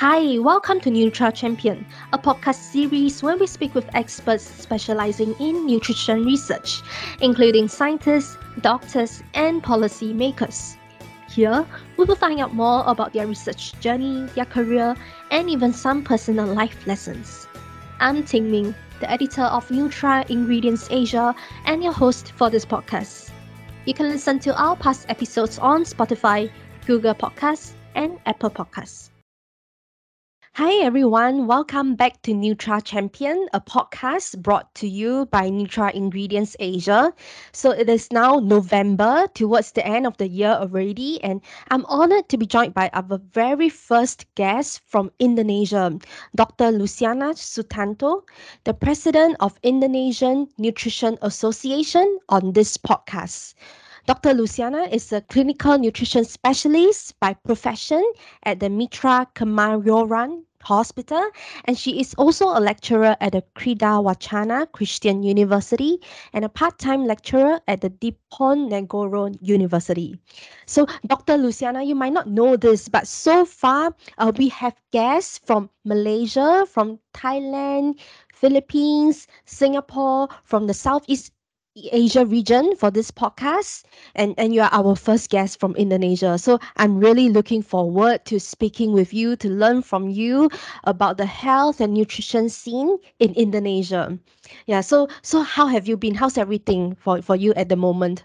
Hi, welcome to Nutra Champion, a podcast series where we speak with experts specializing in nutrition research, including scientists, doctors, and policy makers. Here, we will find out more about their research journey, their career, and even some personal life lessons. I'm Tingmin, the editor of Nutra Ingredients Asia and your host for this podcast. You can listen to our past episodes on Spotify, Google Podcasts, and Apple Podcasts. Hi everyone, welcome back to Nutra Champion, a podcast brought to you by Nutra Ingredients Asia. So it is now November, towards the end of the year already, and I'm honored to be joined by our very first guest from Indonesia, Dr. Luciana Sutanto, the president of Indonesian Nutrition Association, on this podcast. Dr. Luciana is a clinical nutrition specialist by profession at the Mitra Kemayoran Hospital, and she is also a lecturer at the Krida Wacana Christian University and a part-time lecturer at the Diponegoro University. So, Dr. Luciana, you might not know this, but so far uh, we have guests from Malaysia, from Thailand, Philippines, Singapore, from the Southeast Asia region for this podcast, and, and you are our first guest from Indonesia. So I'm really looking forward to speaking with you to learn from you about the health and nutrition scene in Indonesia. Yeah, so so how have you been? How's everything for, for you at the moment?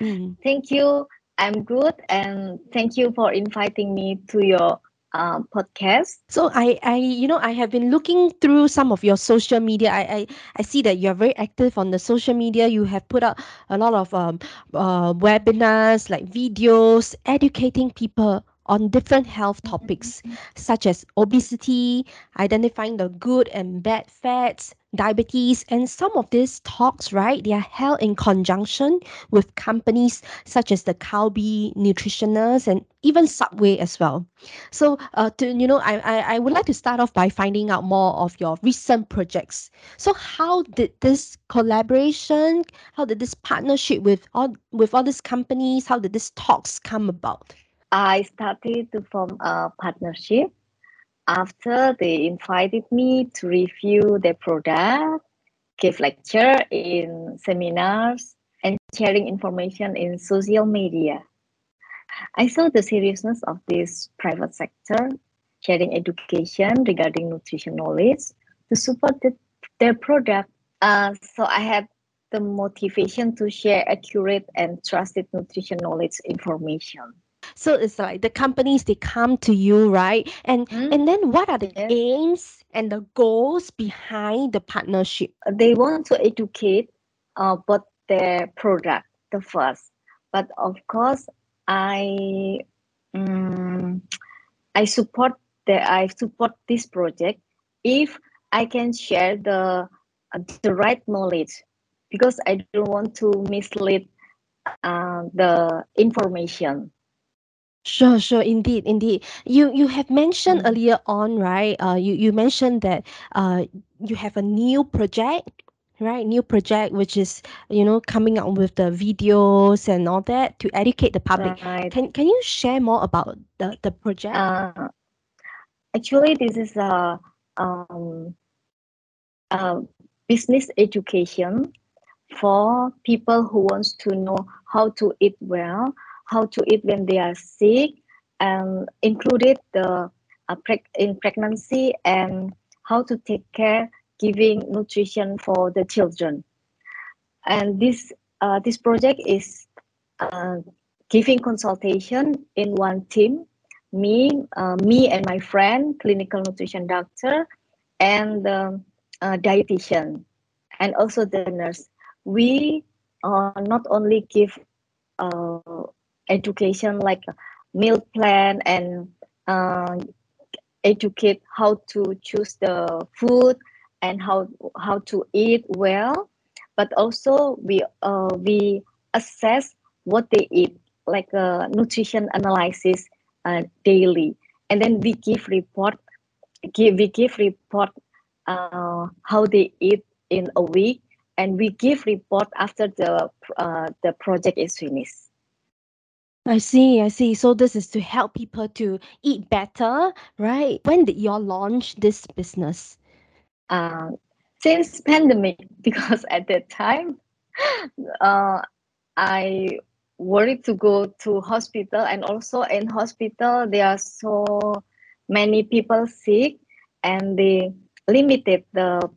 Mm. Thank you. I'm good, and thank you for inviting me to your um, podcast. So I, I, you know, I have been looking through some of your social media. I, I, I see that you're very active on the social media. You have put out a lot of um, uh, webinars, like videos, educating people on different health topics such as obesity, identifying the good and bad fats, diabetes, and some of these talks, right, they are held in conjunction with companies such as the Kalbe Nutritionals and even Subway as well. So, uh, to you know, I, I I would like to start off by finding out more of your recent projects. So, how did this collaboration, how did this partnership with all with all these companies, how did these talks come about? I started to form a partnership after they invited me to review their product, give lecture in seminars, and sharing information in social media. I saw the seriousness of this private sector sharing education regarding nutrition knowledge to support the, their product. Uh, so I had the motivation to share accurate and trusted nutrition knowledge information. So it's like the companies they come to you, right? And mm. and then what are the yes. aims and the goals behind the partnership? They want to educate uh, about their product the first, but of course I um, I support the I support this project if I can share the uh, the right knowledge because I don't want to mislead uh, the information Sure, sure, indeed, indeed. You you have mentioned mm. earlier on, right? Uh, you you mentioned that uh you have a new project, right? New project which is you know coming out with the videos and all that to educate the public. Right. Can can you share more about the the project? Uh, actually, this is a um a business education for people who wants to know how to eat well how to eat when they are sick, and included the uh, preg- in pregnancy and how to take care giving nutrition for the children. And this uh, this project is uh, giving consultation in one team, me, uh, me and my friend, clinical nutrition doctor, and uh, dietitian, and also the nurse. We uh, not only give education like meal plan and uh, educate how to choose the food and how how to eat well. But also we uh, we assess what they eat like a nutrition analysis uh, daily. And then we give report give we give report uh, how they eat in a week. And we give report after the uh, the project is finished I see, I see. So this is to help people to eat better, right? When did you all launch this business? Uh, since pandemic, because at that time, uh, I worried to go to hospital, and also in hospital there are so many people sick, and they limited the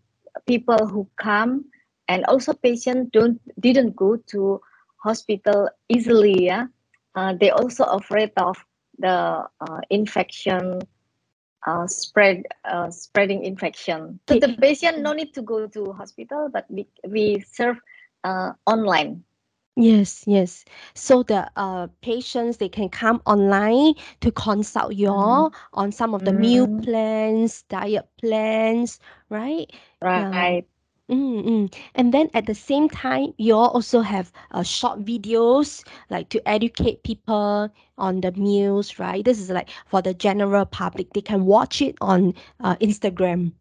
people who come, and also patients don't didn't go to hospital easily. Yeah, they also afraid of the uh, infection uh, spread uh, spreading infection. So the patient no need to go to hospital, but we, we serve uh, online. Yes, yes. So the uh patients they can come online to consult you all on some of the meal Mm. plans, diet plans, right? Right. Mm, mm. And then at the same time, you all also have uh, short videos like to educate people on the meals, right? This is like for the general public. They can watch it on uh, Instagram.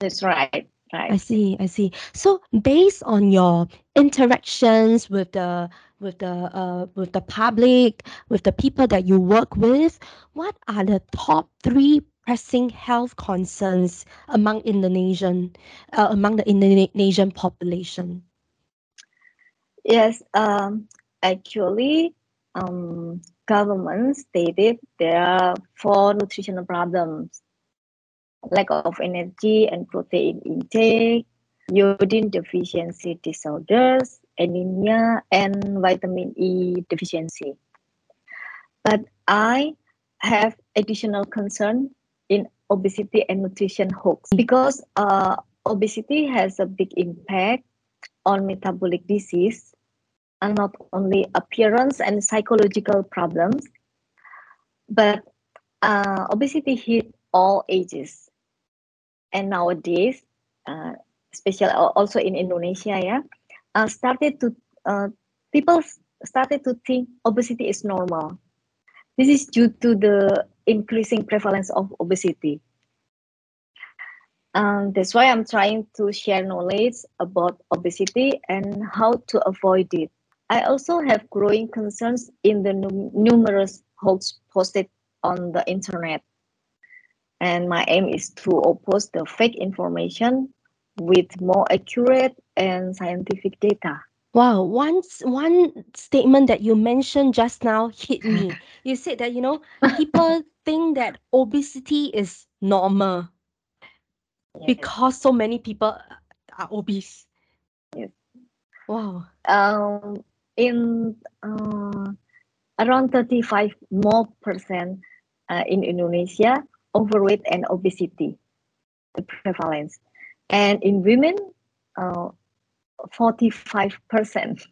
That's right. Right. I see, I see. So based on your interactions with the with the uh with the public, with the people that you work with, what are the top three pressing health concerns among Indonesian uh, among the Indonesian population? Yes. Um. Actually, um, government stated there are four nutritional problems: lack of energy and protein intake, iodine deficiency disorders, anemia, and vitamin E deficiency. But I have additional concern obesity and nutrition hoax because uh, obesity has a big impact on metabolic disease and not only appearance and psychological problems, but uh, obesity hit all ages. And nowadays, uh, especially also in Indonesia, yeah, uh, started to uh, people started to think obesity is normal. This is due to the increasing prevalence of obesity. Um, that's why I'm trying to share knowledge about obesity and how to avoid it. I also have growing concerns in the num- numerous hoax posted on the internet. And my aim is to oppose the fake information with more accurate and scientific data. Wow, once one statement that you mentioned just now hit me. You said that, you know, people think that obesity is normal because so many people are obese. Yes. Wow. Um, in uh, around 35 more percent uh, in Indonesia, overweight and obesity, the prevalence. And in women, uh, 45 percent.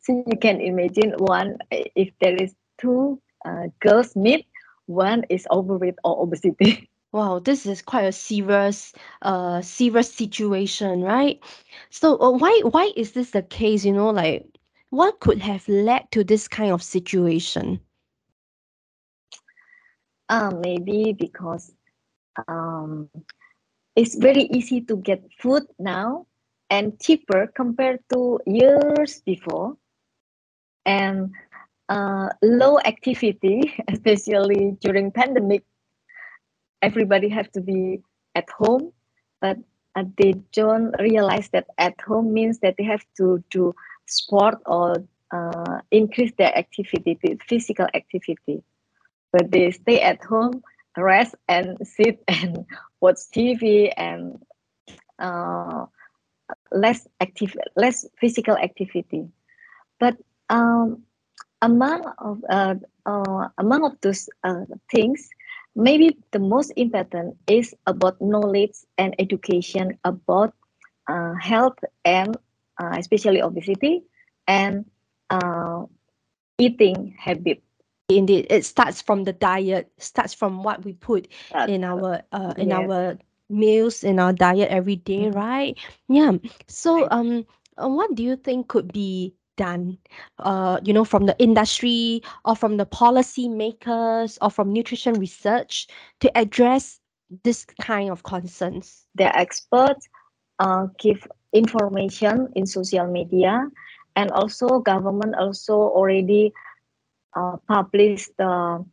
So you can imagine one, if there is two uh, girls meet, one is overweight or obesity. Wow, this is quite a serious, uh, serious situation, right? So, uh, why why is this the case? You know, like what could have led to this kind of situation? Uh, maybe because um, it's very easy to get food now and cheaper compared to years before. And uh, low activity, especially during pandemic, everybody have to be at home, but uh, they don't realize that at home means that they have to do sport or uh, increase their activity, physical activity. But they stay at home, rest and sit and watch TV and uh, less active, less physical activity. But um, among of uh, uh, among of those uh, things, maybe the most important is about knowledge and education about uh, health and uh, especially obesity and uh, eating habit. Indeed, it starts from the diet, starts from what we put in our uh in yes. our meals in our diet every day, Mhm. right? Yeah. So um, uh, what do you think could be done? Uh, you know, from the industry or from the policy makers or from nutrition research to address this kind of concerns? the experts uh, give information in social media and also government also already uh, publish the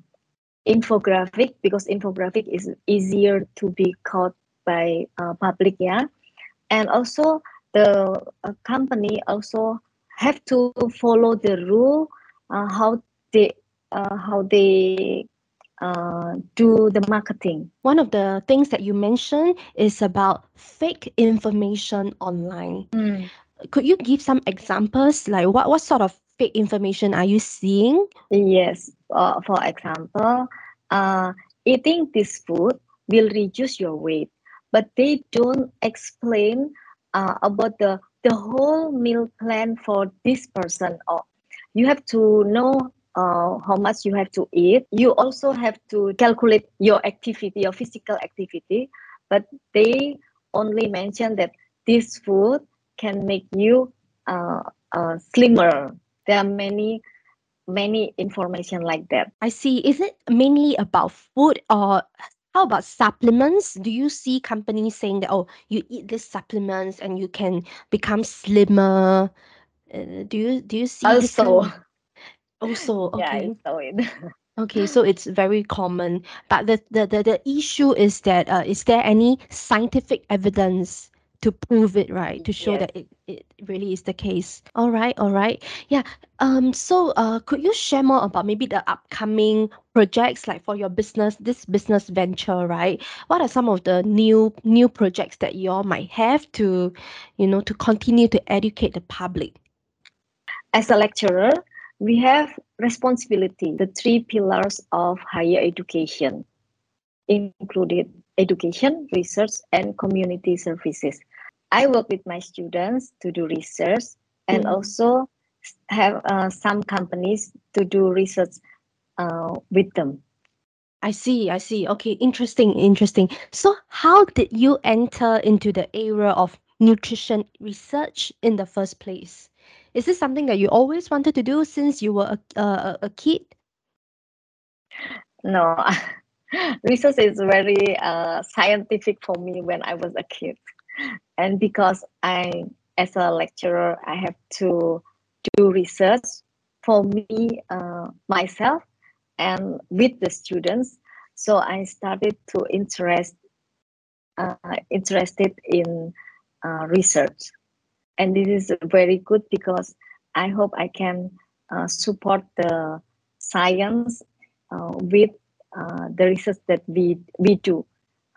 infographic because infographic is easier to be caught by uh, public yeah and also the uh, company also have to follow the rule uh, how they uh, how they uh, do the marketing One of the things that you mentioned is about fake information online. Could you give some examples? Like what, what sort of fake information are you seeing? Yes, uh, for example, uh, eating this food will reduce your weight, but they don't explain uh, about the the whole meal plan for this person. Or you have to know uh, how much you have to eat. You also have to calculate your activity, your physical activity, but they only mention that this food can make you uh, uh, slimmer. There are many many information like that. I see. Is it mainly about food or how about supplements? Do you see companies saying that, oh, you eat these supplements and you can become slimmer? Uh, do you do you see kind Also, of- also okay it. okay so it's very common but the the the, the issue is that uh, is there any scientific evidence to prove it right? To show Yes. that it, it really is the case. All right all right. Yeah um so uh could you share more about maybe the upcoming projects like for your business this business venture right? What are some of the new new projects that you all might have to you know to continue to educate the public? As a lecturer, we have responsibility, the three pillars of higher education, included education, research, and community services. I work with my students to do research and Mm. also have uh, some companies to do research uh, with them. I see, I see. Okay, interesting, interesting. So, how did you enter into the area of nutrition research in the first place? Is this something that you always wanted to do since you were a, a, a- a kid? No, research is very uh, scientific for me when I was a kid. And because I, as a lecturer, I have to do research for me, uh, myself, and with the students. So I started to interest, uh, interested in uh, research. And this is very good because I hope I can uh, support the science uh, with uh, the research that we we do.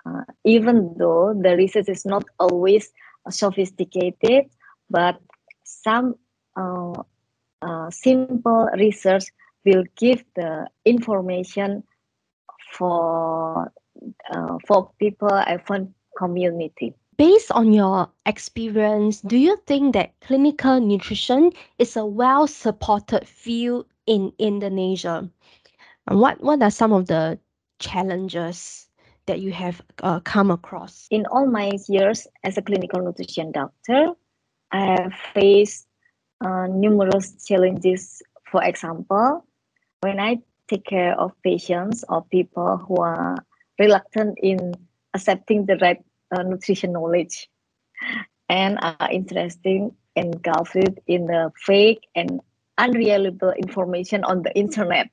Uh, even though the research is not always sophisticated, but some uh, uh, simple research will give the information for for people and for community. Based on your experience, do you think that clinical nutrition is a well supported field in Indonesia? And what, what are some of the challenges that you have uh, come across? in all my years as a clinical nutrition doctor, I have faced uh, numerous challenges. For example, when I take care of patients or people who are reluctant in accepting the right uh, nutrition knowledge and are interested and engulfed in the fake and unreliable information on the internet.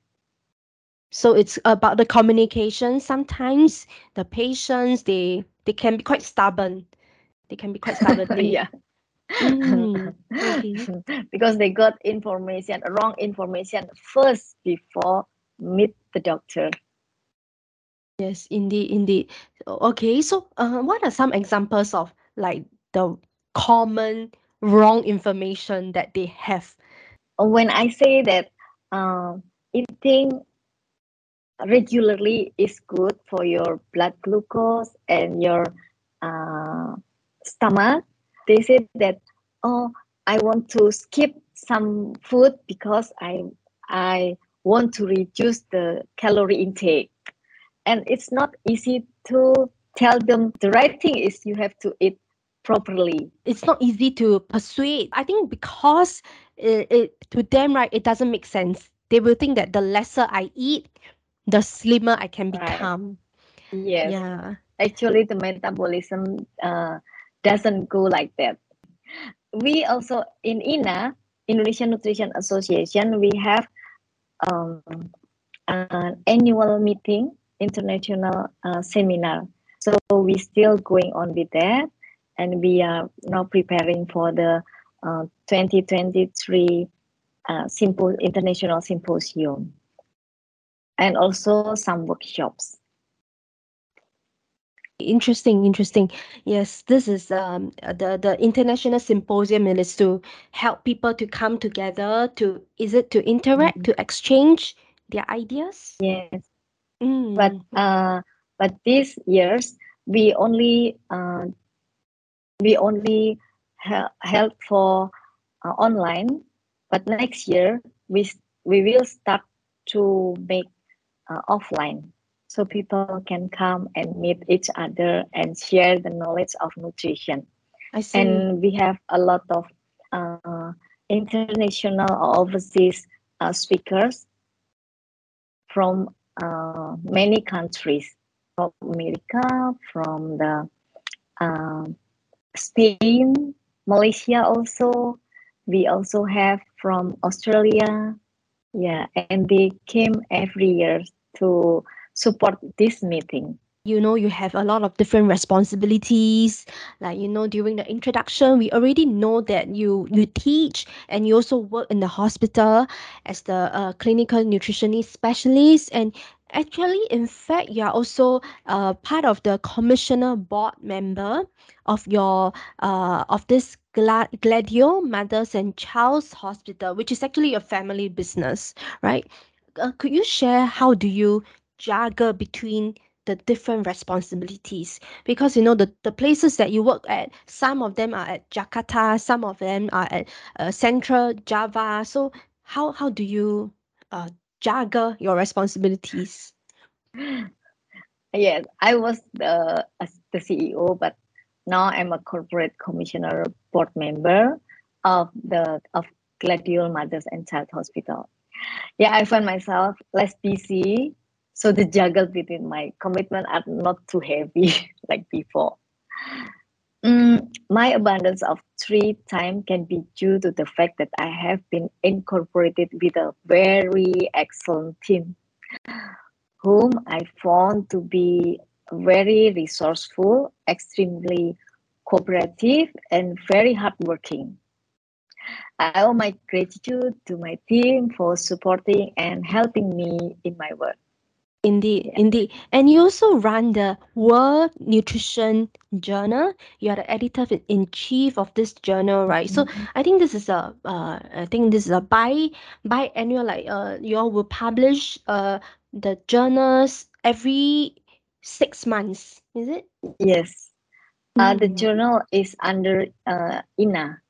So it's about the communication. Sometimes the patients they they can be quite stubborn. They can be quite stubborn. Yeah. Mm, okay. because they got information, wrong information first before meet the doctor. Yes, indeed, indeed. Okay, so uh, what are some examples of like the common wrong information that they have? When I say that um, eating regularly is good for your blood glucose and your uh, stomach, they say that oh, I want to skip some food because I I want to reduce the calorie intake, and it's not easy to tell them the right thing is you have to eat properly. It's not easy to persuade. I think because it, it to them, right, it doesn't make sense. They will think that the lesser I eat, the slimmer I can Right. become. Yes. Yeah. actually the metabolism uh, doesn't go like that we also in ina indonesian nutrition association we have um, an annual meeting, international uh, seminar. So we still going on with that, and we are now preparing for the uh, 2023 uh, sympo- international symposium, and also some workshops interesting interesting yes this is um the the international symposium and it's to help people to come together to is it to interact Mhm. to exchange their ideas yes Mm. but uh but these years we only uh, we only ha- held for uh, online but next year we we will start to make uh, offline. So people can come and meet each other and share the knowledge of nutrition. I see. And we have a lot of uh, international or overseas uh, speakers from uh, many countries. From america from the um, spain malaysia also. We also have from australia yeah and they came every year to support this meeting. You know you have a lot of different responsibilities. Like you know during the introduction we already know that you you teach and you also work in the hospital as the uh, clinical nutritionist specialist. And actually in fact you are also uh, part of the commissioner board member of your uh, of this gladio mothers and child's hospital which is actually a family business right? Uh, could you share how do you juggle between the different responsibilities? Because you know the, the places that you work at some of them are at jakarta some of them are at uh, central java. So how how do you uh, juggle your responsibilities? Yes i was the, the ceo but now i'm a corporate commissioner board member of the of gladiola mothers and child hospital. Yeah i find myself less busy so the juggle between my commitment are not too heavy like before. Mm, my abundance of free time can be due to the fact that I have been incorporated with a very excellent team, whom I found to be very resourceful, extremely cooperative, and very hardworking. I owe my gratitude to my team for supporting and helping me in my work. Indeed, Yeah. indeed. And you also run the World Nutrition Journal. You are the editor in chief of this journal, right? So Mhm. I think this is a uh, I think this is a bi biannual like uh you all will publish uh the journals every six months, is it? Yes. Uh, the Mm. journal is under uh, INA.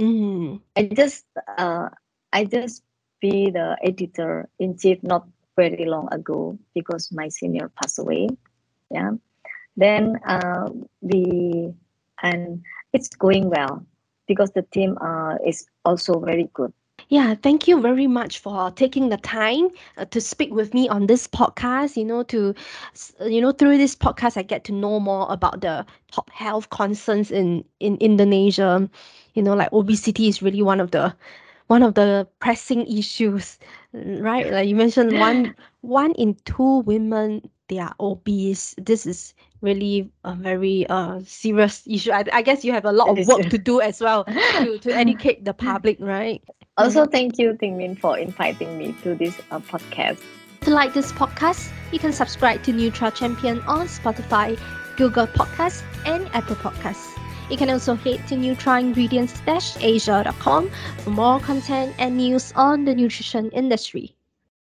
Mm. I just uh, I just be the editor in chief not very long ago because my senior passed away. Yeah. Then uh, we and it's going well because the team uh, is also very good. Yeah, thank you very much for taking the time uh, to speak with me on this podcast. You know, to you know, through this podcast, I get to know more about the top health concerns in in Indonesia. You know, like obesity is really one of the one of the pressing issues, right? Like you mentioned, one one in two women they are obese. This is really a very uh serious issue. I, I guess you have a lot of work to do as well to to educate the public, right? Also, thank you, Tingmin, for inviting me to this uh, podcast. To like this podcast, you can subscribe to Nutra Champion on Spotify, Google Podcasts, and Apple Podcasts. You can also head to nutraingredients-asia.com for more content and news on the nutrition industry.